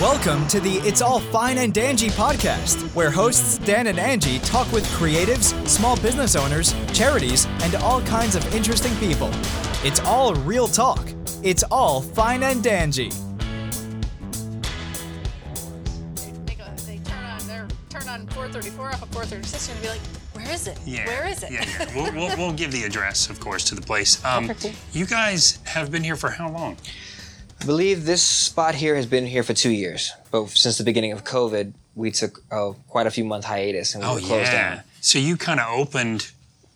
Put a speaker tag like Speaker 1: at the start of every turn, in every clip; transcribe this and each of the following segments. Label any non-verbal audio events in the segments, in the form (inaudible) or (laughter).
Speaker 1: Welcome to the It's All Fine and Dangy podcast, where hosts Dan and Angie talk with creatives, small business owners, charities, and all kinds of interesting people. It's all real talk. It's all fine and dangy.
Speaker 2: They, go, they turn on their turn on 434 off of 436 and be like, where is it?
Speaker 3: Yeah.
Speaker 2: Where is it?
Speaker 3: Yeah, yeah. We'll, we'll, we'll give the address, of course, to the place. Um, (laughs) you guys have been here for how long?
Speaker 4: I believe this spot here has been here for two years, but since the beginning of COVID, we took uh, quite a few month hiatus and we
Speaker 3: Oh,
Speaker 4: were closed
Speaker 3: yeah.
Speaker 4: down.
Speaker 3: So you kind of opened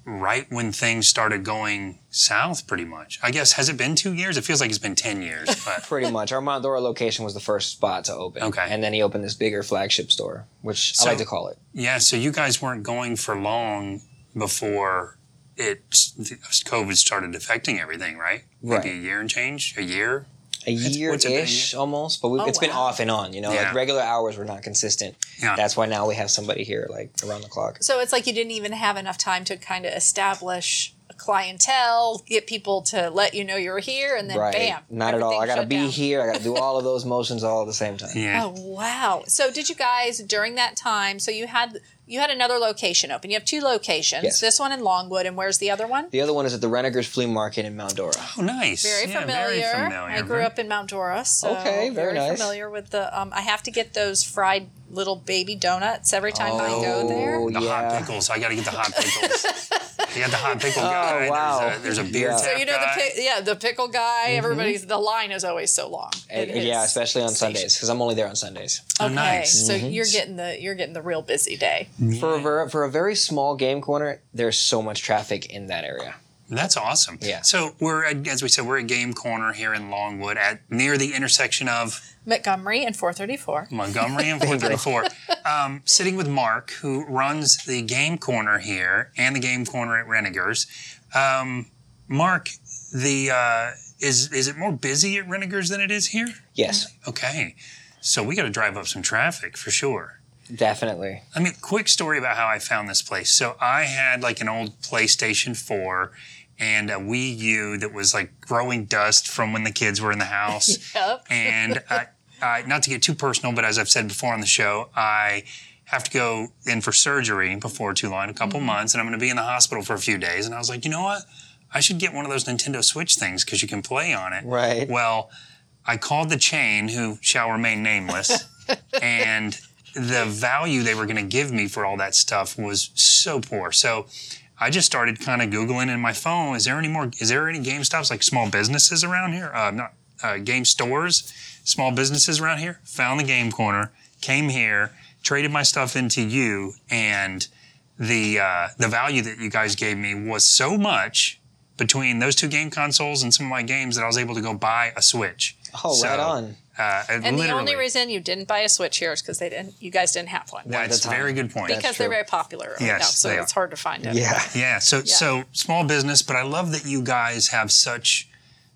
Speaker 3: right when things started going south, pretty much. I guess, has it been two years? It feels like it's been 10 years, (laughs) but
Speaker 4: Pretty much. Our Mount Dora location was the first spot to open.
Speaker 3: Okay.
Speaker 4: And then he opened this bigger flagship store, which
Speaker 3: So-
Speaker 4: I like to call it.
Speaker 3: yeah, so you guys weren't going for long before it COVID started affecting everything, right? Maybe
Speaker 4: Right.
Speaker 3: a year and change? A year?
Speaker 4: A year
Speaker 3: what's it been, a
Speaker 4: ish almost, but we,
Speaker 2: Oh,
Speaker 4: it's been off and on, you know,
Speaker 3: Yeah.
Speaker 4: like regular hours were not consistent.
Speaker 3: Yeah.
Speaker 4: That's why now we have somebody here like around the clock.
Speaker 2: So it's like you didn't even have enough time to kind of establish a clientele, get people to let you know you're here, and then
Speaker 4: right.
Speaker 2: bam.
Speaker 4: not at all. I gotta be
Speaker 2: down.
Speaker 4: here. I gotta do (laughs) all of those motions all at the same time.
Speaker 3: Yeah.
Speaker 2: Oh wow! So did you guys during that time? So you had you had another location open. You have two locations.
Speaker 4: Yes.
Speaker 2: This one in Longwood, and where's the other one?
Speaker 4: The other one is at the Renninger's Flea Market in Mount Dora.
Speaker 3: Oh, nice.
Speaker 2: Very
Speaker 3: Yeah,
Speaker 2: familiar.
Speaker 3: Very familiar.
Speaker 2: I grew up in Mount Dora, so
Speaker 4: Okay, very nice.
Speaker 2: familiar with the. Um, I have to get those fried little baby donuts every time I go there.
Speaker 4: Oh,
Speaker 3: The hot pickles. I got to get the hot pickles. (laughs) you got the hot pickle (laughs) oh, guy.
Speaker 4: Oh, wow.
Speaker 3: There's a, there's a beer
Speaker 4: Yeah.
Speaker 3: tap
Speaker 2: So you know
Speaker 3: guy.
Speaker 2: the pi- yeah the pickle guy. Mm-hmm. Everybody's the line is always so long.
Speaker 4: And-
Speaker 2: It is.
Speaker 4: yeah, especially on
Speaker 2: station.
Speaker 4: Sundays because I'm only there on Sundays.
Speaker 3: Oh,
Speaker 2: Okay,
Speaker 3: nice.
Speaker 2: so mm-hmm. you're getting the you're getting the real busy day. Mm-hmm.
Speaker 4: For a ver- for a very small game corner, there's so much traffic in that area.
Speaker 3: That's awesome.
Speaker 4: Yeah.
Speaker 3: So we're at, as we said, we're at Game Corner here in Longwood, at near the intersection of
Speaker 2: Montgomery and 434.
Speaker 3: Montgomery and (laughs) 434. um, sitting with Mark, who runs the Game Corner here and the Game Corner at Renninger's. Um, Mark, the uh, is is it more busy at Renninger's than it is here?
Speaker 4: Yes,
Speaker 3: Okay. So we got to drive up some traffic for sure.
Speaker 4: definitely.
Speaker 3: I mean, quick story about how I found this place. So I had like an old PlayStation 4 and a Wii U that was like growing dust from when the kids were in the house. (laughs)
Speaker 2: Yep.
Speaker 3: and I, I, not to get too personal, but as I've said before on the show, I have to go in for surgery before too long, a couple mm-hmm. months, and I'm going to be in the hospital for a few days. And I was like, you know what? I should get one of those Nintendo Switch things because you can play on it.
Speaker 4: Right.
Speaker 3: Well, I called the chain, who shall remain nameless, (laughs) and the value they were going to give me for all that stuff was so poor. So I just started kind of googling in my phone. Is there any more? Is there any Game Stops like small businesses around here? Uh, not uh, game stores, small businesses around here. Found the Game Corner, came here, traded my stuff into you, and the uh, the value that you guys gave me was so much between those two game consoles and some of my games that I was able to go buy a Switch.
Speaker 4: Oh,
Speaker 3: So,
Speaker 4: right on.
Speaker 3: Uh,
Speaker 2: And
Speaker 3: literally,
Speaker 2: the only reason you didn't buy a Switch here is because they didn't. You guys didn't have one.
Speaker 3: that's a very good point.
Speaker 2: because they're very popular right
Speaker 3: Yes,
Speaker 2: now, so
Speaker 3: they
Speaker 2: it's
Speaker 3: are.
Speaker 2: hard to find it.
Speaker 4: Yeah.
Speaker 3: Yeah. So so small business, but I love that you guys have such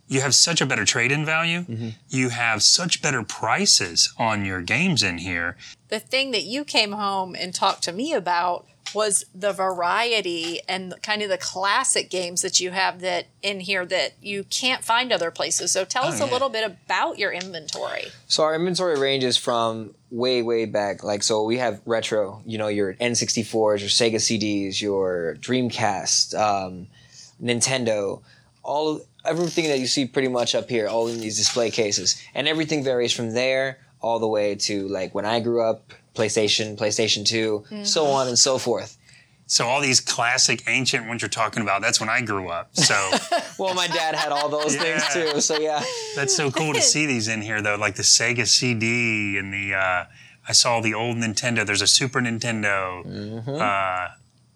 Speaker 3: you have such a better trade-in value.
Speaker 4: Mm-hmm.
Speaker 3: You have such better prices on your games in here.
Speaker 2: The thing that you came home and talked to me about was the variety and kind of the classic games that you have that in here that you can't find other places. So tell us a
Speaker 3: yeah.
Speaker 2: little bit about your inventory.
Speaker 4: So our inventory ranges from way, way back. Like, so we have retro, you know, your N64s, your Sega CDs, your Dreamcast, um, Nintendo, all everything that you see pretty much up here, all in these display cases, and everything varies from there all the way to like when I grew up, PlayStation, PlayStation 2, so on and so forth.
Speaker 3: So all these classic ancient ones you're talking about, that's when I grew up. So (laughs)
Speaker 4: Well, my dad had all those things too, so yeah.
Speaker 3: that's so cool to see these in here though, like the Sega CD and the uh, I saw the old Nintendo. There's a Super Nintendo.
Speaker 4: Mm-hmm.
Speaker 3: Uh,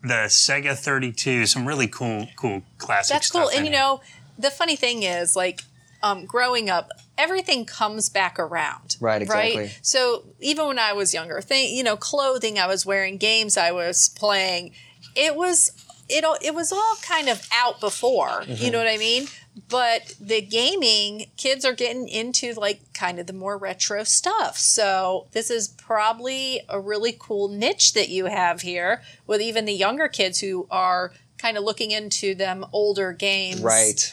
Speaker 3: the Sega 32, some really cool, cool classic
Speaker 2: That's
Speaker 3: stuff.
Speaker 2: cool. And
Speaker 3: in
Speaker 2: you know, the funny thing is, like, um, growing up, everything comes back around.
Speaker 4: Right, exactly.
Speaker 2: Right. So even when I was younger, thing, you know, clothing I was wearing, games I was playing, it was it all it was all kind of out before.
Speaker 4: Mm-hmm.
Speaker 2: You know what I mean? But the gaming kids are getting into like kind of the more retro stuff. So this is probably a really cool niche that you have here with even the younger kids who are kind of looking into them older games.
Speaker 4: Right.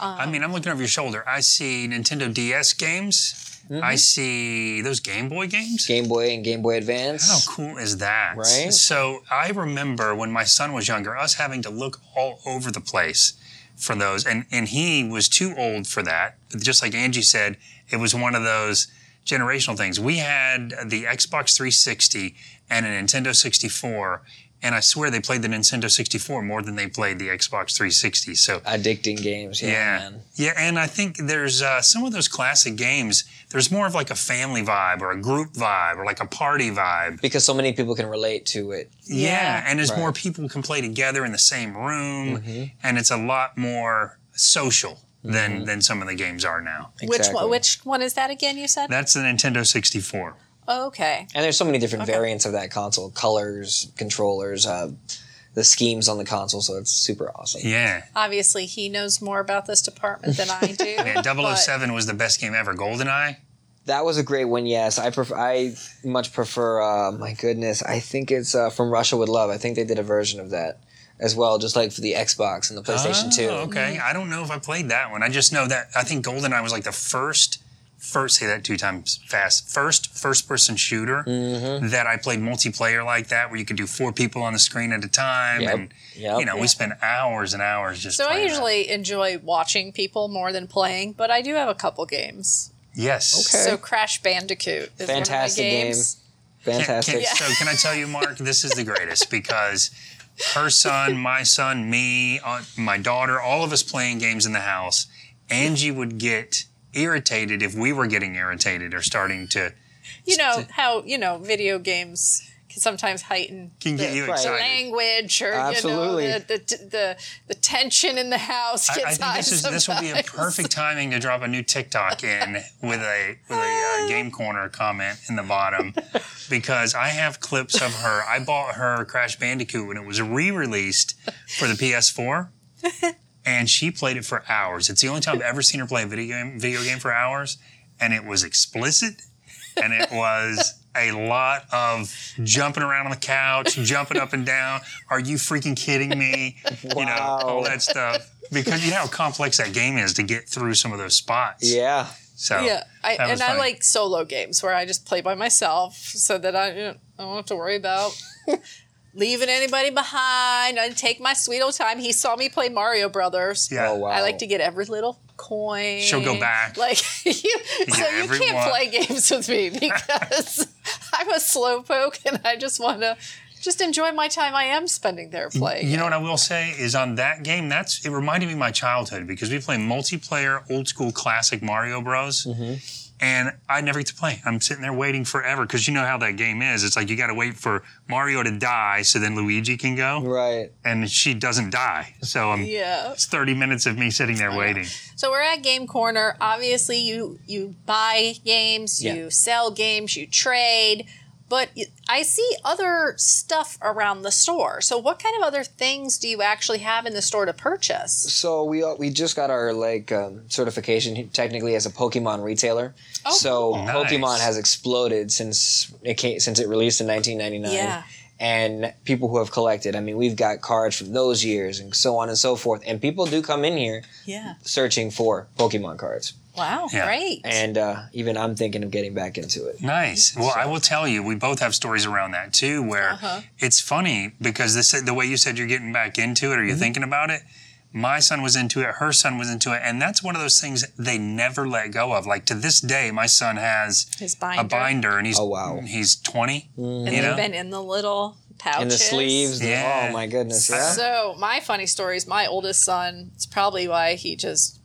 Speaker 3: I mean, I'm looking over your shoulder. I see Nintendo DS games.
Speaker 4: Mm-hmm.
Speaker 3: I see those Game Boy games.
Speaker 4: Game Boy and Game Boy Advance.
Speaker 3: How cool is that?
Speaker 4: Right?
Speaker 3: So I remember when my son was younger, us having to look all over the place for those, and and he was too old for that. But just like Angie said, it was one of those generational things. We had the Xbox 360 and a Nintendo 64, and I swear they played the Nintendo 64 more than they played the Xbox 360. So
Speaker 4: Addicting games. Yeah,
Speaker 3: yeah,
Speaker 4: man.
Speaker 3: yeah, and I think there's uh, some of those classic games. There's more of like a family vibe or a group vibe or like a party vibe.
Speaker 4: Because so many people can relate to it.
Speaker 3: Yeah,
Speaker 2: Yeah.
Speaker 3: and as
Speaker 4: Right.
Speaker 3: more people can play together in the same room,
Speaker 4: Mm-hmm.
Speaker 3: and it's a lot more social than than some of the games are now.
Speaker 2: Which
Speaker 4: Exactly.
Speaker 2: one? Which one is that again? You said.
Speaker 3: That's the Nintendo 64.
Speaker 2: Okay.
Speaker 4: And there's so many different
Speaker 2: Okay.
Speaker 4: variants of that console, colors, controllers, uh, the schemes on the console. So it's super awesome.
Speaker 3: Yeah.
Speaker 2: Obviously, he knows more about this department than I do. (laughs)
Speaker 3: Yeah,
Speaker 2: but-
Speaker 3: 007 was the best game ever. GoldenEye.
Speaker 4: That was a great one. Yes, I prefer. I much prefer. Uh, my goodness, I think it's uh, from Russia with Love. I think they did a version of that as well, just like for the Xbox and the PlayStation Two.
Speaker 3: Okay, I don't know if I played that one. I just know that I think GoldenEye was like the first, first say that two times fast, first first-person shooter
Speaker 4: Mm-hmm.
Speaker 3: that I played multiplayer like that, where you could do four people on the screen at a time,
Speaker 4: Yep,
Speaker 3: and
Speaker 4: yep.
Speaker 3: you know we spend hours and hours just.
Speaker 2: So I
Speaker 3: playing that.
Speaker 2: usually enjoy watching people more than playing, but I do have a couple games.
Speaker 3: yes.
Speaker 4: Okay.
Speaker 2: So Crash Bandicoot is
Speaker 4: Fantastic
Speaker 2: one of my
Speaker 4: game.
Speaker 2: games.
Speaker 3: Can-
Speaker 4: Fantastic.
Speaker 3: can- So can I tell you, Mark, this is the greatest because her son, my son, me, uh, my daughter, all of us playing games in the house. Angie would get irritated if we were getting irritated or starting to
Speaker 2: You know how you know video games can sometimes heighten
Speaker 3: can get
Speaker 2: the
Speaker 3: you
Speaker 4: Right.
Speaker 3: excited.
Speaker 2: language or
Speaker 4: Absolutely.
Speaker 2: you know the, the the the tension in the house
Speaker 3: I,
Speaker 2: gets
Speaker 3: I think
Speaker 2: high
Speaker 3: this is this will be a perfect timing to drop a new TikTok in with a with a uh, (laughs) game corner comment in the bottom because I have clips of her. I bought her Crash Bandicoot when it was re-released for the PS4, (laughs) and she played it for hours. It's the only time I've ever seen her play a video game video game for hours, and it was explicit, and it was. A lot of jumping around on the couch, jumping up and down. Are you freaking kidding me? You know, all that stuff. Because you know how complex that game is to get through some of those spots.
Speaker 4: Yeah.
Speaker 3: So
Speaker 2: yeah, I,
Speaker 3: that was
Speaker 2: and I like solo games where I just play by myself so that I, you know, I don't have to worry about leaving anybody behind. I take my sweet old time. He saw me play Mario Brothers.
Speaker 3: Yeah.
Speaker 4: Oh wow.
Speaker 2: I like to get every little coin.
Speaker 3: She'll go back. (laughs)
Speaker 2: Like you, so you
Speaker 3: every
Speaker 2: can't play games with me because (laughs) (laughs) I'm a slowpoke and I just want to just enjoy my time I am spending there playing.
Speaker 3: You know what I will say is on that game, that's it reminded me of my childhood because we play multiplayer old school classic Mario Bros.
Speaker 4: Mm-hmm.
Speaker 3: And I never get to play. I'm sitting there waiting forever because you know how that game is. It's like you got to wait for Mario to die so then Luigi can go,
Speaker 4: Right.
Speaker 3: and she doesn't die. So I'm,
Speaker 2: Yeah.
Speaker 3: it's 30 minutes of me sitting there waiting.
Speaker 2: So we're at Game Corner. Obviously, you you buy games,
Speaker 4: Yeah.
Speaker 2: you sell games, you trade, but I see other stuff around the store. So what kind of other things do you actually have in the store to purchase?
Speaker 4: So we uh, we just got our like um, certification technically as a Pokemon retailer.
Speaker 2: Oh,
Speaker 4: so
Speaker 3: cool.
Speaker 4: Pokemon
Speaker 3: Nice.
Speaker 4: has exploded since it came, since it released in 1999.
Speaker 2: Yeah.
Speaker 4: And people who have collected, I mean, we've got cards from those years and so on and so forth. And people do come in here
Speaker 2: Yeah.
Speaker 4: searching for Pokemon cards.
Speaker 2: Wow.
Speaker 3: Yeah.
Speaker 2: Great.
Speaker 4: And uh, even I'm thinking of getting back into it.
Speaker 3: Nice. Well, I will tell you, we both have stories around that too, where
Speaker 2: Uh-huh.
Speaker 3: it's funny because this the way you said you're getting back into it or you're
Speaker 4: Mm-hmm.
Speaker 3: thinking about it. My son was into it, her son was into it, and that's one of those things they never let go of. Like to this day, my son has
Speaker 2: His binder.
Speaker 3: a binder, and he's
Speaker 4: Oh, wow.
Speaker 3: he's 20.
Speaker 2: and
Speaker 3: you
Speaker 2: they've
Speaker 3: know?
Speaker 2: been in the little pouches.
Speaker 4: And the sleeves,
Speaker 3: Yeah.
Speaker 4: oh my goodness, yeah.
Speaker 2: So my funny story is my oldest son. It's probably why he just,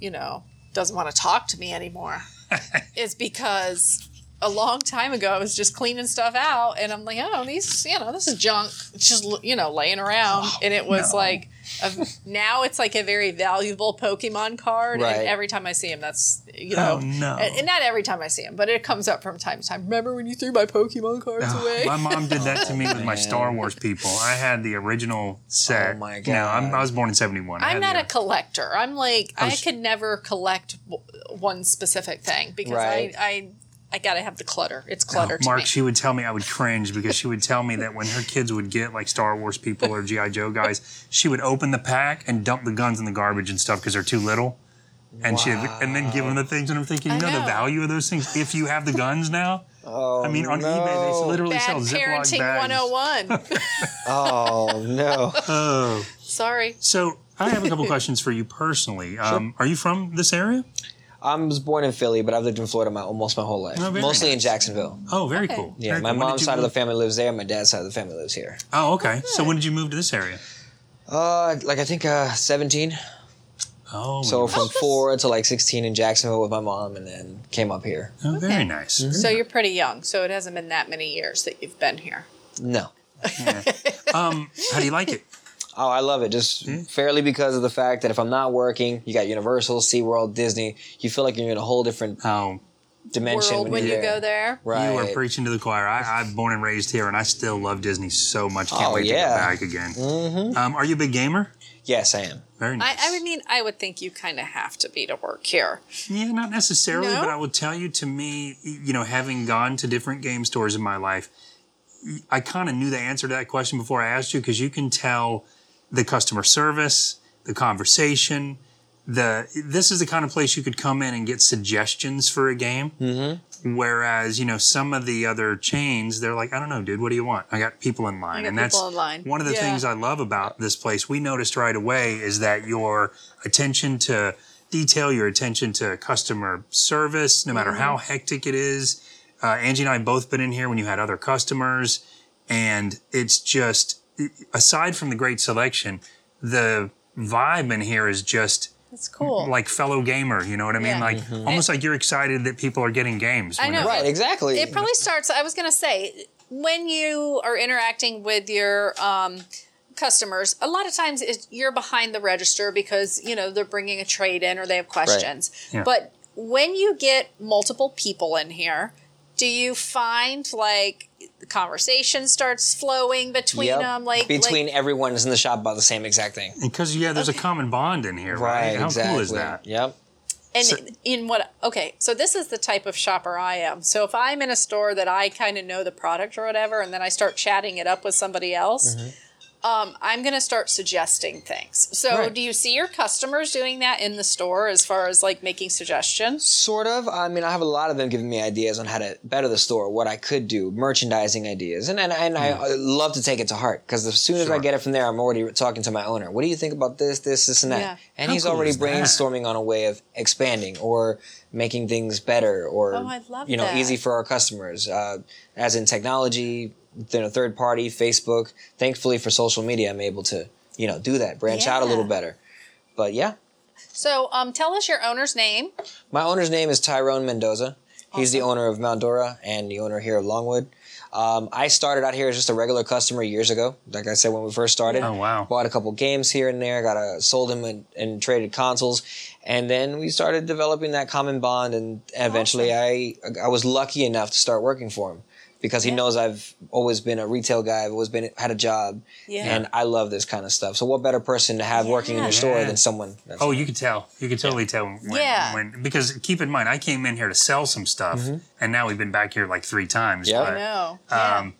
Speaker 2: you know, doesn't want to talk to me anymore. (laughs) is because a long time ago I was just cleaning stuff out, and I'm like, oh, these, you know, this is junk. It's just you know laying around, oh, and it was
Speaker 3: no.
Speaker 2: like. A, now it's like a very valuable Pokemon card,
Speaker 4: Right.
Speaker 2: and every time I see him, that's you know,
Speaker 3: Oh, no.
Speaker 2: and, and not every time I see him, but it comes up from time to time. Remember when you threw my Pokemon cards away?
Speaker 3: My mom did that to me with my. Star Wars people. I had the original set.
Speaker 4: Oh, my god!
Speaker 3: No, I'm, I was born in '71. I
Speaker 2: I'm not
Speaker 3: the-
Speaker 2: a collector. I'm like I,
Speaker 3: was-
Speaker 2: could never collect w- one specific thing because
Speaker 4: Right.
Speaker 2: I I I gotta have the clutter. It's clutter to
Speaker 3: Mark,
Speaker 2: me.
Speaker 3: she would tell me I would cringe because she would tell me that when her kids would get like Star Wars people or GI Joe guys, she would open the pack and dump the guns in the garbage and stuff because they're too little. and she and then give them the things. And I'm thinking, you
Speaker 2: I
Speaker 3: know, the value of those things. If you have the guns now,
Speaker 4: Oh,
Speaker 3: I mean, on
Speaker 4: no.
Speaker 3: eBay they literally
Speaker 2: Bad
Speaker 3: sell Ziploc
Speaker 2: parenting
Speaker 3: bags.
Speaker 2: 101. (laughs)
Speaker 4: Oh no.
Speaker 3: Oh,
Speaker 2: Sorry.
Speaker 3: so I have a couple questions for you personally. Um, Are you from this area?
Speaker 4: I was born in Philly, but I've lived in Florida my almost my whole life.
Speaker 3: Oh, very
Speaker 4: Mostly in. Jacksonville.
Speaker 3: Oh, very
Speaker 2: Okay.
Speaker 3: cool.
Speaker 4: Yeah,
Speaker 3: Very
Speaker 4: my
Speaker 3: cool.
Speaker 4: Mom's
Speaker 3: did you
Speaker 4: side of the family lives there. My dad's side of the family lives here.
Speaker 3: Oh, okay. So when did you move to this area?
Speaker 4: Uh, like I think uh, 17.
Speaker 3: Oh,
Speaker 4: So
Speaker 3: you-
Speaker 4: from four to like 16 in Jacksonville with my mom, and then came up here.
Speaker 3: oh, very
Speaker 2: Okay.
Speaker 3: nice.
Speaker 2: So you're pretty young, so it hasn't been that many years that you've been here.
Speaker 4: No.
Speaker 3: Um, how do you like it?
Speaker 4: Oh, I love it. Just fairly because of the fact that if I'm not working, you got Universal, SeaWorld, Disney. You feel like you're in a whole different
Speaker 3: Oh,
Speaker 4: dimension
Speaker 2: World when
Speaker 4: you're
Speaker 2: you
Speaker 4: there.
Speaker 2: go there.
Speaker 4: Right.
Speaker 3: you are preaching to the choir. I, I'm born and raised here, and I still love Disney so much. Can't
Speaker 4: Oh,
Speaker 3: wait
Speaker 4: yeah.
Speaker 3: to go back again. Mm-hmm. Um, are you a big gamer?
Speaker 4: Yes, I am.
Speaker 3: Very
Speaker 2: I,
Speaker 3: nice.
Speaker 2: I would mean, I would think you kind of have to be to work here.
Speaker 3: Yeah, not necessarily,
Speaker 2: No?
Speaker 3: but I will tell you to me, you know, having gone to different game stores in my life, I kind of knew the answer to that question before I asked you because you can tell the customer service, the conversation, the this is the kind of place you could come in and get suggestions for a game. Mm-hmm. Whereas, you know, some of the other chains, they're like, I don't know, dude, what do you want? I got people in line.
Speaker 2: got
Speaker 3: and that's
Speaker 2: people line.
Speaker 3: one of the
Speaker 2: Yeah.
Speaker 3: things I love about this place. We noticed right away is that your attention to detail, your attention to customer service, no matter
Speaker 2: Mm-hmm.
Speaker 3: how hectic it is. Uh, Angie and I both been in here when you had other customers, and it's just aside from the great selection, the vibe in here is just
Speaker 2: it's cool.
Speaker 3: like fellow gamer. You know what I mean?
Speaker 2: Yeah.
Speaker 3: Like almost like you're excited that people are getting games.
Speaker 2: I know.
Speaker 3: whenever-
Speaker 4: Right, exactly.
Speaker 2: It probably starts. I was going to say when you are interacting with your um, customers, a lot of times it's, you're behind the register because you know they're bringing a trade in or they have questions.
Speaker 3: Yeah.
Speaker 2: But when you get multiple people in here, do you find like the conversation starts flowing between
Speaker 4: Yep.
Speaker 2: them? Like
Speaker 4: between
Speaker 2: like,
Speaker 4: everyone is in the shop about the same exact thing.
Speaker 3: Because yeah, there's a common bond in here, right?
Speaker 4: Right,
Speaker 3: How
Speaker 4: exactly.
Speaker 3: cool is that?
Speaker 4: Yep.
Speaker 2: And
Speaker 3: So-
Speaker 2: in what? Okay, so this is the type of shopper I am. So if I'm in a store that I kind of know the product or whatever, and then I start chatting it up with somebody else,
Speaker 3: Mm-hmm.
Speaker 2: Um, I'm going to start suggesting things. So
Speaker 4: Right.
Speaker 2: do you see your customers doing that in the store as far as like making suggestions?
Speaker 4: Sort of. I mean, I have a lot of them giving me ideas on how to better the store, what I could do, merchandising ideas, and and, and I uh, love to take it to heart because as soon as I. Get it from there, I'm already talking to my owner. What do you think about this, this, this, and that?
Speaker 2: Yeah.
Speaker 4: And
Speaker 3: How
Speaker 4: he's
Speaker 3: cool
Speaker 4: already
Speaker 3: is that?
Speaker 4: brainstorming on a way of expanding or making things better or
Speaker 2: Oh, I
Speaker 4: you know
Speaker 2: that.
Speaker 4: easy for our customers. Uh, as in technology, you know, third party, Facebook. Thankfully for social media, I'm able to you know do that, branch out a little better. But yeah,
Speaker 2: So um, tell us your owner's name.
Speaker 4: My owner's name is Tyrone Mendoza. He's the owner of Mount Dora and the owner here of Longwood. Um, I started out here as just a regular customer years ago. Like I said, when we first started,
Speaker 3: Oh, wow.
Speaker 4: bought a couple games here and there, got a sold them and, and traded consoles, and then we started developing that common bond. And eventually, I I was lucky enough to start working for him because he
Speaker 2: Yeah.
Speaker 4: knows I've always been a retail guy. I've always been had a job,
Speaker 2: Yeah.
Speaker 4: and I love this kind of stuff. So what better person to have working in your store than someone? That's
Speaker 3: Oh, you could tell. You could totally tell when,
Speaker 2: Yeah.
Speaker 3: when because keep in mind, I came in here to sell some stuff, and now we've been back here like three times.
Speaker 4: Yeah.
Speaker 3: but,
Speaker 2: I know. Yeah.
Speaker 3: Um,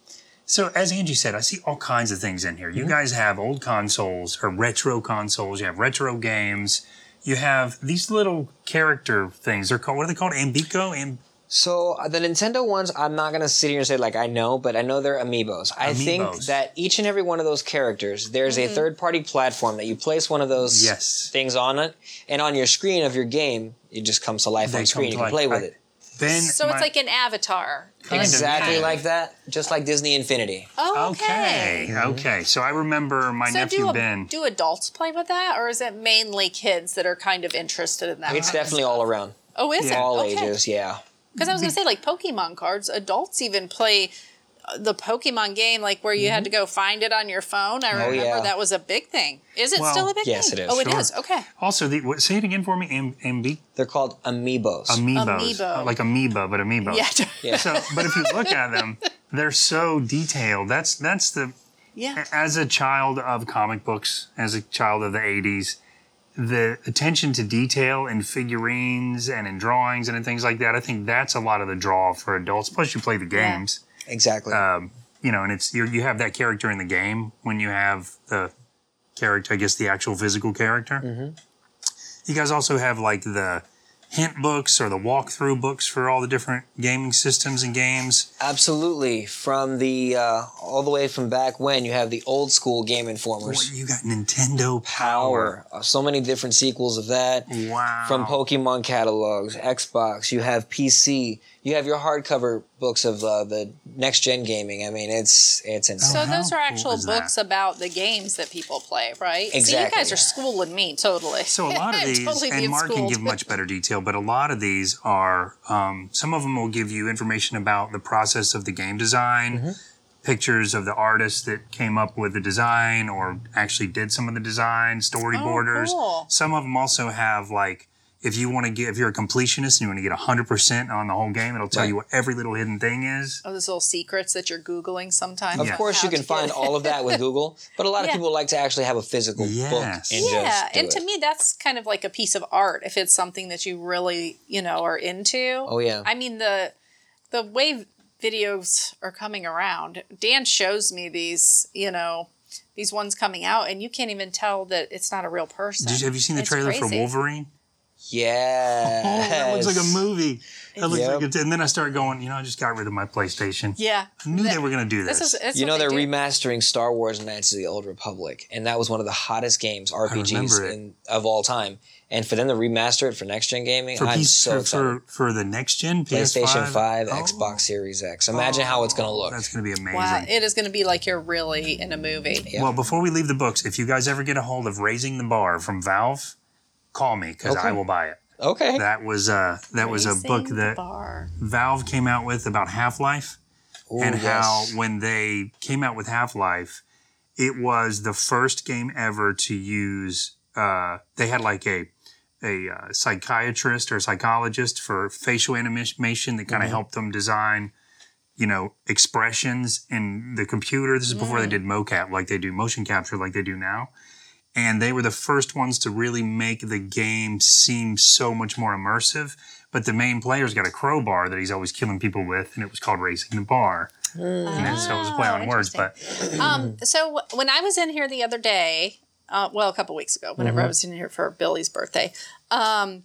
Speaker 3: so as Angie said, I see all kinds of things in here. You guys have old consoles or retro consoles. You have retro games. You have these little character things. They're called what are they called? Ambico. Am-
Speaker 4: So uh, the Nintendo ones, I'm not gonna sit here and say like I know, but I know they're amiibos. I think that each and every one of those characters, there's
Speaker 2: Mm-hmm.
Speaker 4: a third-party platform that you place one of those
Speaker 3: Yes.
Speaker 4: things on it, and on your screen of your game, it just comes to life
Speaker 3: They
Speaker 4: on screen.
Speaker 3: come
Speaker 4: You
Speaker 3: to
Speaker 4: can play
Speaker 3: life.
Speaker 4: with
Speaker 3: I-
Speaker 4: it.
Speaker 3: Ben,
Speaker 2: so
Speaker 3: my-
Speaker 2: it's like an avatar.
Speaker 3: Kind of,
Speaker 4: Exactly
Speaker 3: yeah.
Speaker 4: like that, just like Disney Infinity.
Speaker 2: Oh,
Speaker 3: Okay,
Speaker 2: okay.
Speaker 3: okay. So I remember my
Speaker 2: So
Speaker 3: nephew
Speaker 2: do,
Speaker 3: Ben.
Speaker 2: do adults play with that, or is it mainly kids that are kind of interested in that?
Speaker 4: It's definitely all around,
Speaker 2: Oh, is it?
Speaker 4: all
Speaker 2: okay.
Speaker 4: ages. Yeah.
Speaker 2: Because I was going to say, like Pokemon cards, adults even play uh, the Pokemon game, like where you had to go find it on your phone. I remember
Speaker 4: Mm-hmm. Oh, yeah.
Speaker 2: that was a big thing. Is it
Speaker 3: Well,
Speaker 2: still a big
Speaker 4: yes,
Speaker 2: thing?
Speaker 4: it is.
Speaker 2: Oh, it
Speaker 3: Sure.
Speaker 2: is. Okay.
Speaker 3: Also, the, what, say it again for me. Am, ambi,
Speaker 4: They're called amiibos.
Speaker 3: Amiibos.
Speaker 2: Amiibo.
Speaker 3: Uh, like amoeba, but amoebos.
Speaker 2: Yeah.
Speaker 4: Yeah.
Speaker 3: So, but if you look at them, (laughs) they're so detailed. That's that's the
Speaker 2: yeah.
Speaker 3: as a child of comic books, as a child of the 80s, the attention to detail in figurines and in drawings and in things like that, I think that's a lot of the draw for adults. Plus, you play the
Speaker 2: Yeah.
Speaker 3: games,
Speaker 4: exactly.
Speaker 3: um, you know, and it's you're, you have that character in the game when you have the character, I guess the actual physical character. You guys also have like the hint books or the walkthrough books for all the different gaming systems and games.
Speaker 4: Absolutely. From the uh, all the way from back when you have the old school Game Informers.
Speaker 3: You got Nintendo Power.
Speaker 4: Power. Uh, so many different sequels of that.
Speaker 3: Wow.
Speaker 4: From Pokemon catalogs, Xbox, you have PC, you have your hardcover books of uh, the next gen gaming. I mean, it's it's insane.
Speaker 2: So those are actual
Speaker 3: is that?
Speaker 2: books about the games that people play, right? See, you guys are schooling me totally.
Speaker 3: So a lot of (laughs) these,
Speaker 2: totally
Speaker 3: and
Speaker 2: being
Speaker 3: Mark can give much better detail, but a lot of these are, um, some of them will give you information about the process of the game design,
Speaker 2: Mm-hmm.
Speaker 3: pictures of the artists that came up with the design or actually did some of the design, storyboarders.
Speaker 2: Oh, cool.
Speaker 3: Some of them also have like, if you want to get, if you're a completionist and you want to get 100% on the whole game, it'll tell
Speaker 4: Right.
Speaker 3: you what every little hidden thing is.
Speaker 2: Oh, those little secrets that you're googling sometimes.
Speaker 4: Of
Speaker 3: Yeah.
Speaker 4: course,
Speaker 2: How
Speaker 4: you can find all of that with Google, but a lot of
Speaker 2: Yeah.
Speaker 4: people like to actually have a physical
Speaker 3: Yes.
Speaker 4: book and
Speaker 2: Yeah,
Speaker 4: just do
Speaker 2: and to
Speaker 4: it.
Speaker 2: me, that's kind of like a piece of art if it's something that you really, you know, are into.
Speaker 4: Oh, yeah.
Speaker 2: I mean the the way videos are coming around. Dan shows me these, you know, these ones coming out, and you can't even tell that it's not a real person.
Speaker 3: Did you, have you seen the
Speaker 2: It's
Speaker 3: trailer for. Wolverine?
Speaker 4: Yeah. (laughs)
Speaker 3: Oh, that looks like a movie. That looks
Speaker 4: Yep.
Speaker 3: like it's, and then I started going, you know, I just got rid of my PlayStation.
Speaker 2: Yeah,
Speaker 3: I knew they were going to do this.
Speaker 2: This is
Speaker 4: You know they're
Speaker 2: they
Speaker 4: remastering Star Wars Knights of the Old Republic, and that was one of the hottest games RPGs in, of all time. And for them to remaster it for next gen gaming,
Speaker 3: for,
Speaker 4: I'm
Speaker 3: piece,
Speaker 4: so excited.
Speaker 3: for for the next gen
Speaker 4: PlayStation
Speaker 3: PS5?
Speaker 4: 5,
Speaker 3: Oh,
Speaker 4: Xbox Series X. Imagine how it's going to look.
Speaker 3: That's going to be amazing.
Speaker 2: Wow, it is going to be like you're really in a movie.
Speaker 4: Yeah.
Speaker 3: Well, before we leave the books, if you guys ever get a hold of Raising the Bar from Valve, call me because
Speaker 4: Okay.
Speaker 3: I will buy it.
Speaker 4: Okay.
Speaker 3: That was uh that was a book that
Speaker 2: bar.
Speaker 3: Valve came out with about Half Life.
Speaker 4: Ooh,
Speaker 3: and how when they came out with Half Life, it was the first game ever to use. Uh, they had like a a uh, psychiatrist or psychologist for facial animation that kind of helped them design, you know, expressions in the computer. This is before they did mocap, like they do motion capture, like they do now. And they were the first ones to really make the game seem so much more immersive. But the main player's got a crowbar that he's always killing people with, and it was called Raising the Bar. And then, so it was a play
Speaker 2: Oh,
Speaker 3: on words, but
Speaker 2: Um, so when I was in here the other day, uh, well, a couple weeks ago, whenever I was in here for Billy's birthday, um,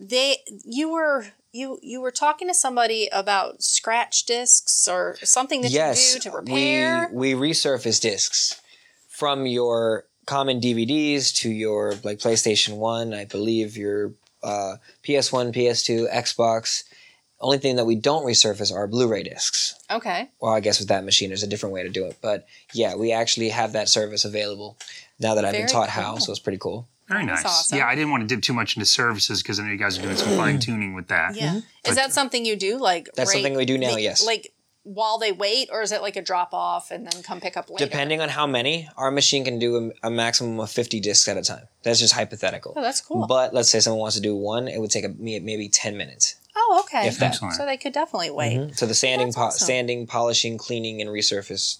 Speaker 2: they you were you you were talking to somebody about scratch discs or something that
Speaker 4: yes,
Speaker 2: you do to repair.
Speaker 4: we we resurface discs from your common DVDs to your like PlayStation One, I believe your uh, PS1, PS2, Xbox. Only thing that we don't resurface are Blu-ray discs.
Speaker 2: okay.
Speaker 4: Well, I guess with that machine, there's a different way to do it, but yeah, we actually have that service available now that I've been
Speaker 2: Very
Speaker 4: taught how. So it's pretty cool.
Speaker 3: very nice.
Speaker 2: awesome.
Speaker 3: Yeah, I didn't want to dip too much into services because I know you guys are doing some fine tuning with that.
Speaker 2: Yeah. Is that something you do? Like
Speaker 4: That's something we do now,
Speaker 2: like-
Speaker 4: yes.
Speaker 2: Like while they wait, or is it like a drop off and then come pick up later?
Speaker 4: Depending on how many, our machine can do a, a maximum of 50 discs at a time. That's just hypothetical.
Speaker 2: Oh, that's cool.
Speaker 4: But let's say someone wants to do one, it would take a, me- maybe 10 minutes.
Speaker 2: oh, okay.
Speaker 4: If that.
Speaker 3: Excellent.
Speaker 2: So they could definitely wait. Mm-hmm.
Speaker 4: So the sanding, po-
Speaker 2: awesome.
Speaker 4: sanding, polishing, cleaning, and resurface,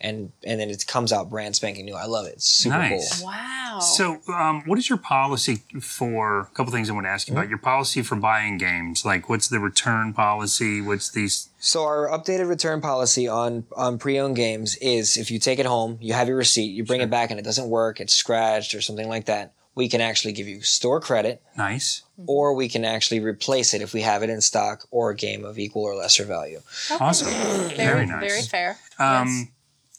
Speaker 4: and and then it comes out brand spanking new. I love it. It's super
Speaker 3: Nice.
Speaker 4: cool.
Speaker 2: Wow.
Speaker 3: So, um, what is your policy for a couple things I want to ask you
Speaker 4: Mm-hmm.
Speaker 3: about? Your policy for buying games, like what's the return policy? What's these?
Speaker 4: So our updated return policy on on pre-owned games is if you take it home, you have your receipt, you bring it back, and it doesn't work, it's scratched or something like that. We can actually give you store credit,
Speaker 3: Nice,
Speaker 4: or we can actually replace it if we have it in stock or a game of equal or lesser value.
Speaker 3: awesome, (clears throat)
Speaker 2: very,
Speaker 3: very nice.
Speaker 2: Very fair.
Speaker 3: Um,
Speaker 2: yes.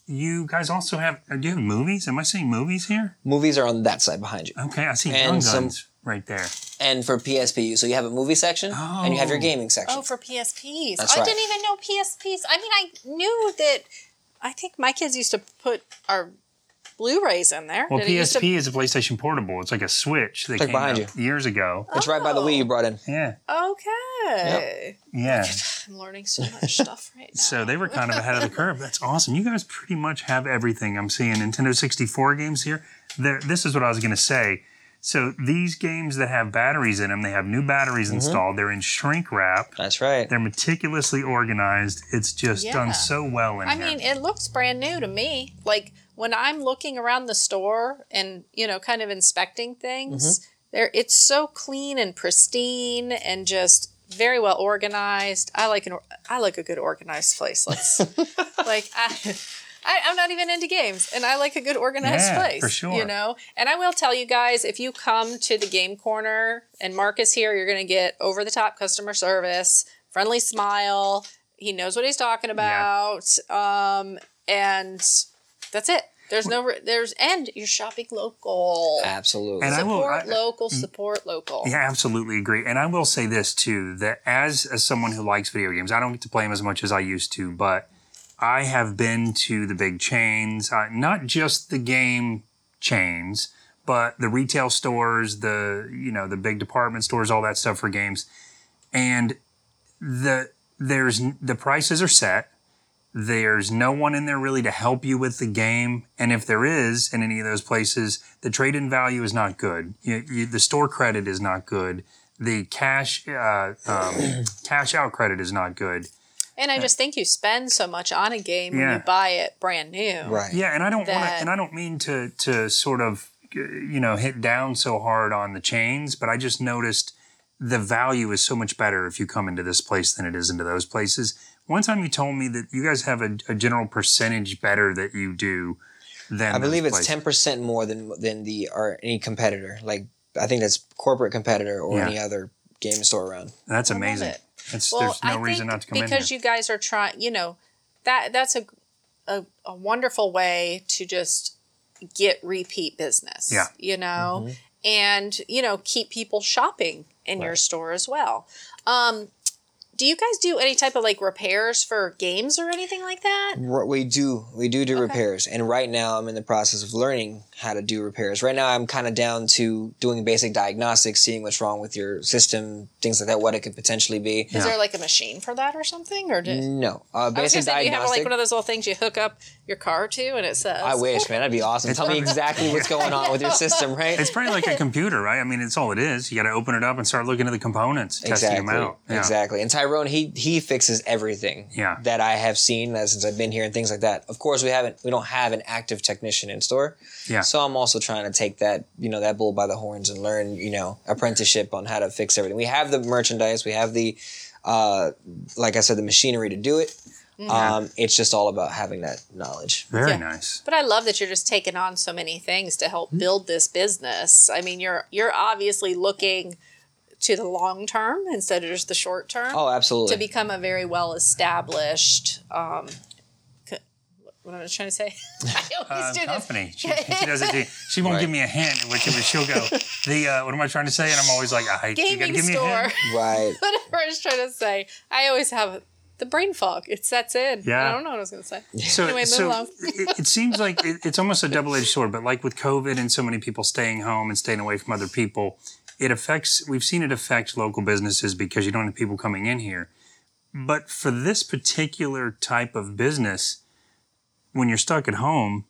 Speaker 3: You guys also have? uh, Do you have movies? Am I seeing movies here?
Speaker 4: Movies are on that side behind you.
Speaker 3: Okay, I see
Speaker 4: And
Speaker 3: Young
Speaker 4: some-
Speaker 3: Guns right there.
Speaker 4: And for PSP, so you have a movie section and you have your
Speaker 3: Oh.
Speaker 4: gaming section.
Speaker 2: Oh, for PSPs.
Speaker 4: That's
Speaker 2: I
Speaker 4: right.
Speaker 2: didn't even know PSPs. I mean, I knew that. I think my kids used to put our Blu-rays in there.
Speaker 3: Well,
Speaker 2: Did it to-
Speaker 3: PSP is a PlayStation Portable. It's like a Switch that
Speaker 4: Like
Speaker 3: came
Speaker 4: behind
Speaker 3: out years ago.
Speaker 4: it's right by the Wii you brought in.
Speaker 3: Yeah,
Speaker 2: Okay.
Speaker 3: yeah.
Speaker 2: I'm learning so much stuff right now. (laughs)
Speaker 3: So they were kind of ahead of the curve. That's awesome. You guys pretty much have everything. I'm seeing Nintendo 64 games here. There, this is what I was going to say. So these games that have batteries in them, they have new batteries
Speaker 2: Mm-hmm.
Speaker 3: installed. They're in shrink wrap.
Speaker 4: That's right.
Speaker 3: They're meticulously organized. It's just
Speaker 2: Yeah.
Speaker 3: done so well in
Speaker 2: I
Speaker 3: here.
Speaker 2: mean, it looks brand new to me. Like when I'm looking around the store and you know, kind of inspecting things,
Speaker 3: Mm-hmm.
Speaker 2: there it's so clean and pristine and just very well organized. I like an I like a good organized place. Let's (laughs) like I I, I'm not even into games, and I like a good organized
Speaker 3: Yeah,
Speaker 2: place.
Speaker 3: for sure.
Speaker 2: You know, and I will tell you guys if you come to the game corner and Mark is here, you're going to get over the top customer service, friendly smile. He knows what he's talking about, um, and that's it. There's no, there's, and you're shopping local.
Speaker 4: Absolutely.
Speaker 3: And I will-
Speaker 2: Support
Speaker 3: I-
Speaker 2: local, support local.
Speaker 3: Yeah, absolutely agree. And I will say this too: that as as someone who likes video games, I don't get to play them as much as I used to, but I have been to the big chains, uh, not just the game chains, but the retail stores, the you know the big department stores, all that stuff for games, and the there's the prices are set. There's no one in there really to help you with the game, and if there is in any of those places, the trade-in value is not good. You, you, the store credit is not good. The cash uh, um, (clears throat) cash out credit is not good.
Speaker 2: And I just think you spend so much on a game when you buy it brand new.
Speaker 4: right.
Speaker 3: Yeah, and I don't want to, and I don't mean to to sort of uh, you know hit down so hard on the chains, but I just noticed the value is so much better if you come into this place than it is into those places. One time you told me that you guys have a, a general percentage better that you do than
Speaker 4: I believe
Speaker 3: those
Speaker 4: it's
Speaker 3: places.
Speaker 4: ten percent more than than the or any competitor. Like I think that's corporate competitor or
Speaker 3: Yeah.
Speaker 4: any other game store around.
Speaker 3: That's amazing.
Speaker 2: it.
Speaker 3: It's,
Speaker 2: Well,
Speaker 3: there's no
Speaker 2: I
Speaker 3: reason not to come in
Speaker 2: because you guys are trying. You know, that that's a, a a wonderful way to just get repeat business.
Speaker 3: Yeah.
Speaker 2: You know, and you know keep people shopping in your store as well. Um, do you guys do any type of like repairs for games or anything like that?
Speaker 4: We do. We do do repairs, and right now I'm in the process of learning how to do repairs. Right now I'm kind of down to doing basic diagnostics, seeing what's wrong with your system, things like that, what it could potentially be.
Speaker 2: Is there like a machine for that or something, or do,
Speaker 4: No, uh,
Speaker 2: I was gonna
Speaker 4: basic
Speaker 2: say, you have like one of those little things you hook up your car to, and it says,
Speaker 4: I wish, man, that'd be awesome. Tell me exactly what's (laughs) going on with your system, right?
Speaker 3: it's pretty like a (laughs) computer, right? I mean, it's all it is. You got to open it up and start looking at the components, testing
Speaker 4: exactly,
Speaker 3: them out. Yeah.
Speaker 4: exactly. And Tyrone, he he fixes everything
Speaker 3: Yeah.
Speaker 4: that I have seen uh, since I've been here and things like that. Of course, we haven't we don't have an active technician in store,
Speaker 3: Yeah.
Speaker 4: So I'm also trying to take that you know that bull by the horns and learn you know apprenticeship on how to fix everything. We have the merchandise, we have the uh, like I said, the machinery to do it. Um, it's just all about having that knowledge.
Speaker 3: Very
Speaker 2: Yeah.
Speaker 3: nice.
Speaker 2: But I love that you're just taking on so many things to help build this business. I mean, you're you're obviously looking to the long term instead of just the short term
Speaker 4: Oh, absolutely.
Speaker 2: to become a very well established. Um, co- what am I trying to say? (laughs) I (laughs) always
Speaker 3: Uh,
Speaker 2: do this.
Speaker 3: company. She, she does it too. She won't (laughs)
Speaker 4: Right.
Speaker 3: give me a hint, which is she'll go, the uh, what am I trying to say? And I'm always like, I you gotta
Speaker 2: Gaming
Speaker 3: give me a
Speaker 2: store.
Speaker 3: hint.
Speaker 4: right.
Speaker 2: Whatever I was trying to say. I always have the brain fog. It sets in.
Speaker 3: Yeah.
Speaker 2: I don't know what I was going to say.
Speaker 3: So,
Speaker 2: Anyway, move
Speaker 3: so
Speaker 2: along.
Speaker 3: it, it seems like it, it's almost a double-edged sword. But like with COVID and so many people staying home and staying away from other people, it affects. We've seen it affect local businesses because you don't have people coming in here. But for this particular type of business, when you're stuck at home,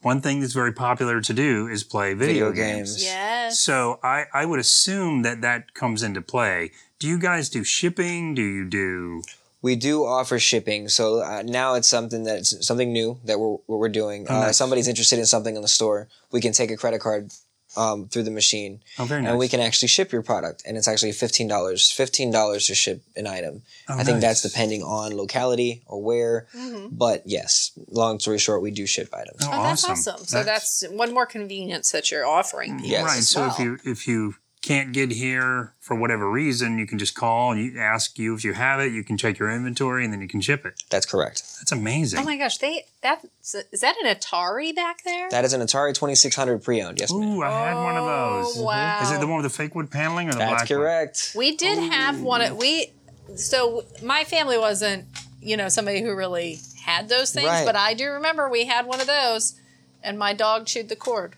Speaker 3: one thing that's very popular to do is play video,
Speaker 4: Video
Speaker 3: games.
Speaker 4: games.
Speaker 2: Yes.
Speaker 3: So I, I would assume that that comes into play. Do you guys do shipping? Do you do?
Speaker 4: We do offer shipping, so uh, now it's something that's something new that we're what we're doing. uh,
Speaker 3: nice.
Speaker 4: somebody's interested in something in the store, we can take a credit card um, through the machine,
Speaker 3: Oh, very nice.
Speaker 4: and we can actually ship your product, and it's actually fifteen dollars. Fifteen dollars to ship an item.
Speaker 3: Oh,
Speaker 4: I think that's depending on locality or where, but yes. Long story short, we do ship items.
Speaker 3: Oh,
Speaker 2: Oh, that's
Speaker 3: awesome.
Speaker 2: awesome. So that's, one more convenience that you're offering.
Speaker 4: Yes.
Speaker 3: right.
Speaker 2: as
Speaker 3: So if you if you can't get here for whatever reason, you can just call and you ask you if you have it. You can check your inventory and then you can ship it.
Speaker 4: That's correct.
Speaker 3: That's amazing.
Speaker 2: Oh my gosh, they that is that an Atari back there?
Speaker 4: That is an Atari twenty six hundred pre-owned. Yes, ma'am.
Speaker 3: Ooh, I had one of those.
Speaker 2: Oh, wow.
Speaker 3: Is it the one with the fake wood paneling or the
Speaker 4: That's
Speaker 3: black one?
Speaker 4: correct.
Speaker 2: We did have one. Of, we so my family wasn't you know somebody who really had those things,
Speaker 4: Right.
Speaker 2: but I do remember we had one of those, and my dog chewed the cord.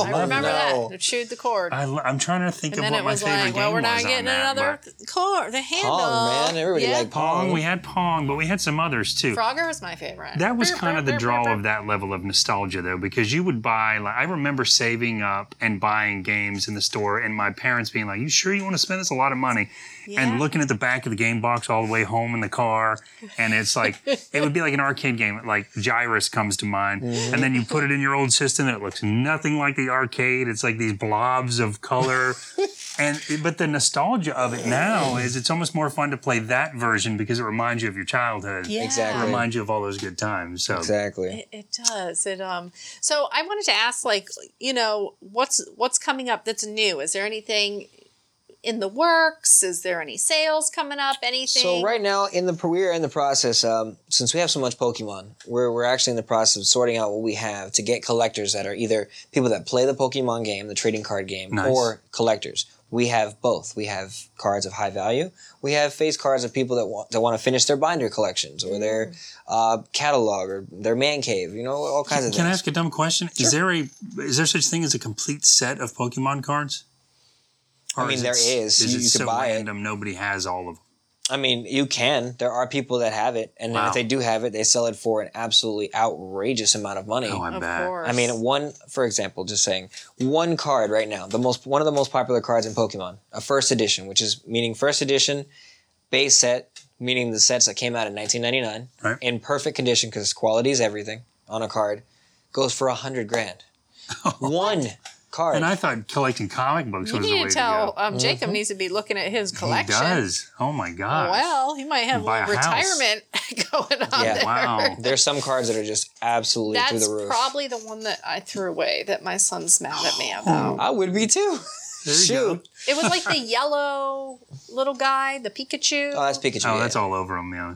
Speaker 3: Oh, I
Speaker 2: I remember
Speaker 3: that.
Speaker 4: no.
Speaker 2: that it chewed the cord.
Speaker 3: I, I'm trying to think
Speaker 2: and
Speaker 3: of
Speaker 2: then
Speaker 3: what
Speaker 2: it
Speaker 3: my
Speaker 2: was
Speaker 3: favorite
Speaker 2: like,
Speaker 3: game
Speaker 2: well, we're not
Speaker 3: was
Speaker 2: getting another
Speaker 3: but-
Speaker 2: cord. The handle,
Speaker 4: Pong, man. Everybody
Speaker 2: Yeah.
Speaker 4: like
Speaker 3: Pong.
Speaker 4: Pong.
Speaker 3: We had Pong, but we had some others too.
Speaker 2: Frogger was my favorite.
Speaker 3: That was kind of the draw
Speaker 2: of
Speaker 3: of that level of nostalgia, though, because you would buy. Like, I remember saving up and buying games in the store, and my parents being like, "You sure you want to spend this a lot of money?"
Speaker 2: Yeah.
Speaker 3: And looking at the back of the game box all the way home in the car, and it's like (laughs) it would be like an arcade game. Like Gyruss comes to mind, and then you put it in your old system, and it looks nothing like the the arcade. It's like these blobs of color. (laughs) and but the nostalgia of it now is it's almost more fun to play that version because it reminds you of your childhood.
Speaker 2: Yeah.
Speaker 3: It
Speaker 4: Exactly.
Speaker 3: reminds you of all those good times. So
Speaker 4: Exactly.
Speaker 2: It, it does. It um. So I wanted to ask, like, you know, what's what's coming up that's new? Is there anything in the works? Is there any sales coming up? Anything?
Speaker 4: So right now, in the we're in the process. Um, since we have so much Pokemon, we're we're actually in the process of sorting out what we have to get collectors that are either people that play the Pokemon game, the trading card game,
Speaker 3: Nice.
Speaker 4: or collectors. We have both. We have cards of high value. We have face cards of people that want that want to finish their binder collections or their uh, catalog or their man cave. You know, all kinds of things.
Speaker 3: Can I ask a dumb question? Is there a is there such thing as a complete set of Pokemon cards?
Speaker 4: I mean,
Speaker 3: it
Speaker 4: there
Speaker 3: s-
Speaker 4: is.
Speaker 3: Is
Speaker 4: You-
Speaker 3: it
Speaker 4: you could
Speaker 3: so
Speaker 4: buy it.
Speaker 3: random nobody has all of them?
Speaker 4: I mean, you can. There are people that have it, and
Speaker 3: Wow.
Speaker 4: if they do have it, they sell it for an absolutely outrageous amount of money.
Speaker 3: Oh, I
Speaker 2: of
Speaker 3: bet.
Speaker 2: course.
Speaker 4: I mean, one for example, just saying one card right now, the most one of the most popular cards in Pokemon, a first edition, which is meaning first edition base set, meaning the sets that came out in 1999
Speaker 3: Right.
Speaker 4: in perfect condition because quality is everything on a card, goes for a hundred grand. (laughs) one card.
Speaker 3: And I thought collecting comic books
Speaker 2: you
Speaker 3: was the
Speaker 2: need
Speaker 3: way
Speaker 2: to tell
Speaker 3: to go.
Speaker 2: um, Jacob needs to be looking at his collection.
Speaker 3: He does. Oh my god.
Speaker 2: Well, he might have a
Speaker 3: Buy
Speaker 2: little
Speaker 3: house.
Speaker 2: retirement (laughs) going on
Speaker 4: Yeah.
Speaker 2: there.
Speaker 3: Wow. (laughs)
Speaker 4: There's some cards that are just absolutely through
Speaker 2: That's
Speaker 4: the roof.
Speaker 2: probably the one that I threw away that my son's mad at me (gasps) about.
Speaker 4: I would be too.
Speaker 3: There you
Speaker 4: Shoot.
Speaker 3: go.
Speaker 2: It was like the (laughs) yellow little guy, the Pikachu.
Speaker 4: Oh, that's Pikachu.
Speaker 3: Oh,
Speaker 4: yeah.
Speaker 3: that's all over him, yeah.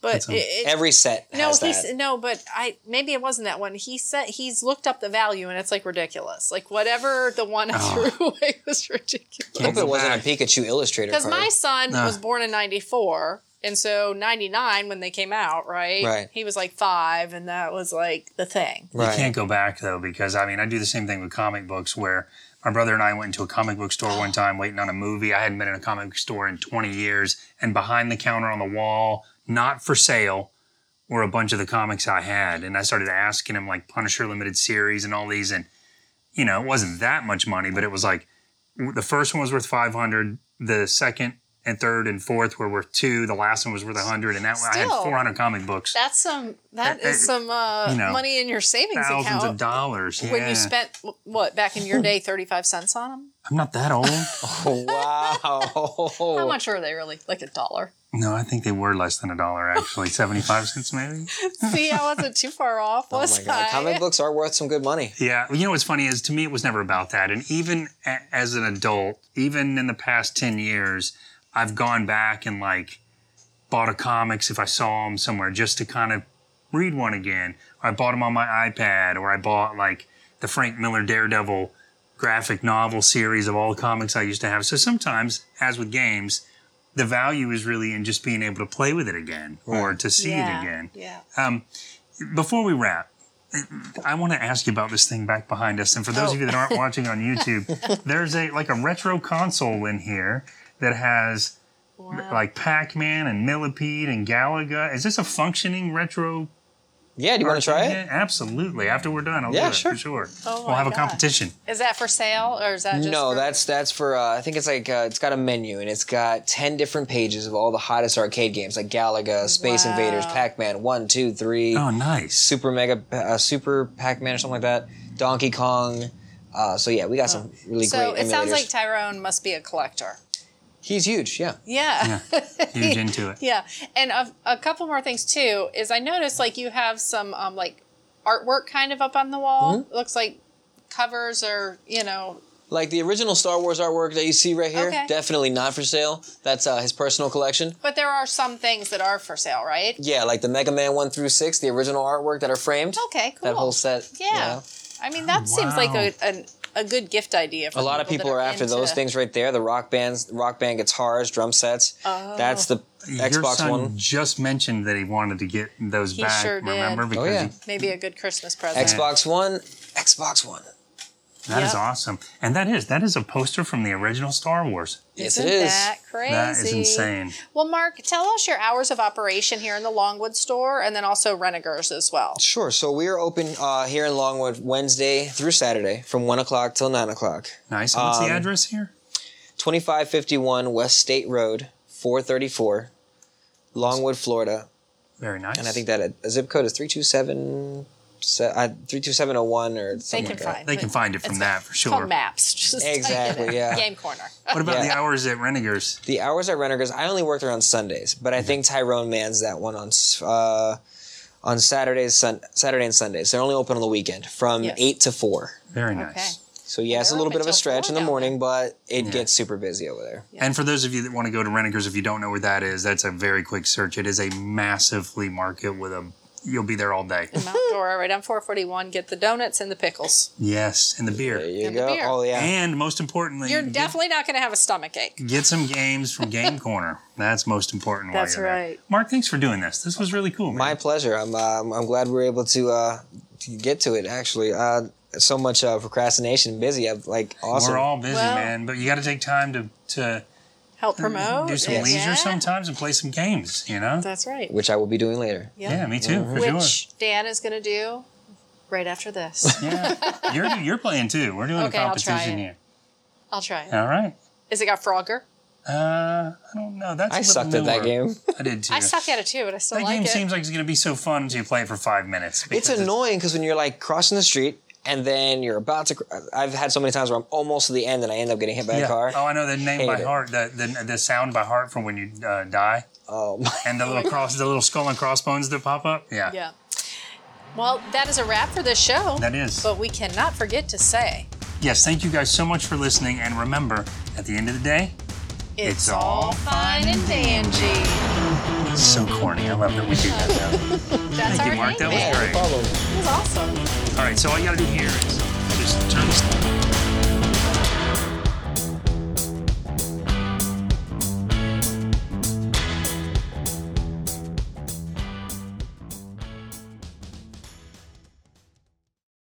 Speaker 2: But it, it-
Speaker 4: Every set
Speaker 2: no, he's
Speaker 4: that.
Speaker 2: no, but I maybe it wasn't that one. He said he's looked up the value and it's like ridiculous. Like whatever the one I
Speaker 3: Oh.
Speaker 2: threw (laughs) away was ridiculous.
Speaker 4: I hope it wasn't a Pikachu illustrator
Speaker 2: Because my son
Speaker 3: Nah.
Speaker 2: was born in '94, and so '99 when they came out, right?
Speaker 4: Right.
Speaker 2: He was like five, and that was like the thing.
Speaker 3: You can't go back though because I mean I do the same thing with comic books where my brother and I went into a comic book store one (gasps) time waiting on a movie. I hadn't been in a comic book store in 20 years, and behind the counter on the wall, not for sale, were a bunch of the comics I had. And I started asking him like Punisher limited series and all these, and you know it wasn't that much money, but it was like the first one was worth 500, the second and third and fourth were worth two, the last one was worth 100, and that I had 400 comic books,
Speaker 2: That's some. That
Speaker 3: Uh,
Speaker 2: is some uh,
Speaker 3: you know,
Speaker 2: money in your savings
Speaker 3: thousands
Speaker 2: account.
Speaker 3: of dollars.
Speaker 2: When you spent what back in your day, thirty-five cents on them?
Speaker 3: I'm not that old. (laughs)
Speaker 4: Oh, wow.
Speaker 2: How much were they really? Like a dollar?
Speaker 3: No, I think they were less than a dollar actually, seventy-five cents maybe. (laughs)
Speaker 2: See, I wasn't too far off,
Speaker 4: Oh my god,
Speaker 2: I?
Speaker 4: comic books are worth some good money.
Speaker 3: Yeah, you know what's funny is to me it was never about that, and even a- as an adult, even in the past ten years, I've gone back and like bought a comics if I saw them somewhere just to kind of read one again. Or I bought them on my iPad, or I bought like the Frank Miller Daredevil graphic novel series of all the comics I used to have. So sometimes, as with games, the value is really in just being able to play with it again or to see
Speaker 2: yeah.
Speaker 3: it again.
Speaker 2: Yeah.
Speaker 3: Um, before we wrap, I want to ask you about this thing back behind us. And for those of you that aren't watching on YouTube, (laughs) there's a like a retro console in here that has
Speaker 2: Wow.
Speaker 3: like Pac-Man and Millipede and Galaga. Is this a functioning retro?
Speaker 4: Yeah, do you want to try it?
Speaker 3: Yeah, absolutely. After we're done, I'll
Speaker 4: Yeah,
Speaker 3: do it
Speaker 4: sure.
Speaker 3: for sure.
Speaker 2: Oh
Speaker 3: we'll
Speaker 2: my
Speaker 3: have a
Speaker 2: God.
Speaker 3: competition.
Speaker 2: Is that for sale or is that just
Speaker 4: No,
Speaker 2: for-
Speaker 4: that's that's for. Uh, I think it's like uh, it's got a menu and it's got ten different pages of all the hottest arcade games like Galaga, Space
Speaker 2: Wow.
Speaker 4: Invaders, Pac-Man, one, two, three,
Speaker 3: Oh, nice.
Speaker 4: Super Mega, uh, Super Pac-Man or something like that, Donkey Kong. Uh, so yeah, we got some really
Speaker 2: so
Speaker 4: great
Speaker 2: it sounds
Speaker 4: emulators.
Speaker 2: like Tyrone must be a collector.
Speaker 4: He's huge. Yeah.
Speaker 2: Yeah. (laughs)
Speaker 3: Huge into it.
Speaker 2: Yeah, and a, a couple more things too is I noticed like you have some um, like artwork kind of up on the wall.
Speaker 4: Mm-hmm.
Speaker 2: It looks like covers or you know.
Speaker 4: Like the original Star Wars artwork that you see right here,
Speaker 2: Okay.
Speaker 4: definitely not for sale. That's uh, his personal collection.
Speaker 2: But there are some things that are for sale, right?
Speaker 4: Yeah, like the Mega Man one through six, the original artwork that are framed.
Speaker 2: Okay, cool.
Speaker 4: That whole set.
Speaker 2: Yeah.
Speaker 4: you know.
Speaker 2: I mean that seems like a an, a good gift idea. For
Speaker 4: A lot of people
Speaker 2: that
Speaker 4: are after those things right there. The rock bands, rock band guitars, drum sets.
Speaker 2: Oh.
Speaker 4: That's the
Speaker 3: Your
Speaker 4: Xbox
Speaker 3: son
Speaker 4: One.
Speaker 3: just mentioned that he wanted to get those
Speaker 2: He
Speaker 3: back.
Speaker 2: sure did.
Speaker 3: remember?
Speaker 2: Oh,
Speaker 3: Because
Speaker 4: yeah.
Speaker 3: he-
Speaker 2: Maybe a good Christmas present.
Speaker 4: Xbox One, Xbox One.
Speaker 3: That is
Speaker 2: Yep.
Speaker 3: awesome. And that is that is a poster from the original Star Wars.
Speaker 4: Yes,
Speaker 2: Isn't
Speaker 4: it is.
Speaker 2: that crazy?
Speaker 3: That is insane.
Speaker 2: Well, Mark, tell us your hours of operation here in the Longwood store, and then also Renninger's as well.
Speaker 4: Sure. So we are open uh, here in Longwood Wednesday through Saturday from one o'clock till nine o'clock.
Speaker 3: Nice. And What's the
Speaker 4: Um,
Speaker 3: address here?
Speaker 4: Twenty five fifty one West State Road, four thirty four, Longwood, Florida.
Speaker 3: Very nice.
Speaker 4: And I think that uh, zip code is three two seven se- uh, 32701 or
Speaker 2: They
Speaker 4: something
Speaker 2: can
Speaker 4: like that.
Speaker 2: find.
Speaker 3: They can find it from
Speaker 2: It's
Speaker 3: that for
Speaker 2: It's called
Speaker 3: sure.
Speaker 2: maps. (laughs) Just type it
Speaker 4: Exactly,
Speaker 2: in.
Speaker 4: yeah.
Speaker 2: Game corner.
Speaker 3: What about the
Speaker 4: Yeah.
Speaker 3: hours at Renninger's?
Speaker 4: The hours at Renninger's, I only work there on Sundays, but I think Tyrone mans that one on s- uh, on Saturdays, sun- Saturday and Sundays. They're only open on the weekend from
Speaker 2: Yes.
Speaker 4: eight to four.
Speaker 3: Very
Speaker 2: Okay.
Speaker 3: nice.
Speaker 4: So yeah, it's a
Speaker 2: They're
Speaker 4: little bit of a
Speaker 2: till
Speaker 4: stretch
Speaker 2: four
Speaker 4: in the
Speaker 2: down
Speaker 4: morning, but it
Speaker 3: Yeah.
Speaker 4: gets super busy over there.
Speaker 3: And for those of you that want to go to Renninger's, if you don't know where that is, that's a very quick search. It is a massive flea market with a. You'll be there all day.
Speaker 2: In Mount Dora, right on 441. Get the donuts and the pickles.
Speaker 3: Yes, and the beer.
Speaker 4: There you
Speaker 2: And the
Speaker 4: go.
Speaker 2: beer.
Speaker 4: Oh yeah.
Speaker 3: And most importantly,
Speaker 2: You're
Speaker 3: get-
Speaker 2: definitely not going to have a stomach ache.
Speaker 3: get some games from Game Corner. That's most important. while
Speaker 2: That's
Speaker 3: you're there.
Speaker 2: right.
Speaker 3: Mark, thanks for doing this. This was really cool. Man.
Speaker 4: My pleasure. I'm um, I'm glad we were able to uh, to get to it. Actually, uh, so much uh, procrastination, busy. I'm like awesome.
Speaker 3: We're all busy,
Speaker 2: Well-
Speaker 3: man, but you got to take time to to
Speaker 2: Help promote.
Speaker 3: do some
Speaker 2: Yeah.
Speaker 3: leisure sometimes and play some games. You know?
Speaker 2: That's right.
Speaker 4: which I will be doing later.
Speaker 3: Yeah, me too, for
Speaker 2: Which
Speaker 3: sure.
Speaker 2: Dan is going to do right after this. (laughs)
Speaker 3: Yeah, you're you're playing too. We're doing
Speaker 2: Okay,
Speaker 3: a
Speaker 2: I'll try
Speaker 3: competition here.
Speaker 2: I'll try it.
Speaker 3: All right.
Speaker 2: Is it got Frogger?
Speaker 3: Uh, I don't know. That's a
Speaker 4: I
Speaker 3: little
Speaker 4: sucked at that game.
Speaker 3: I did too.
Speaker 2: I suck at it too, but I still
Speaker 3: That
Speaker 2: like
Speaker 3: game seems like it's going to be so fun until you play it for five minutes.
Speaker 4: It's annoying because when you're like crossing the street and then you're about to. I've had so many times where I'm almost to the end and I end up getting hit by
Speaker 3: Yeah.
Speaker 4: a car.
Speaker 3: Oh, I know the name
Speaker 4: Hate
Speaker 3: by
Speaker 4: it.
Speaker 3: heart. The, the the sound by heart from when you uh, die,
Speaker 4: Oh, my.
Speaker 3: and the little cross, the little skull and crossbones that pop up. Yeah,
Speaker 2: Yeah. Well, that is a wrap for this show.
Speaker 3: that is.
Speaker 2: But we cannot forget to say
Speaker 3: Yes, thank you guys so much for listening, and remember, at the end of the day,
Speaker 2: it's,
Speaker 3: It's all
Speaker 2: all fine and dandy.
Speaker 3: It's so corny. I love that we do that. Now. (laughs)
Speaker 2: That's
Speaker 3: Thank
Speaker 2: our
Speaker 3: you, Mark. That was great.
Speaker 2: It was awesome.
Speaker 3: All right, so all you got to do here is just turn this.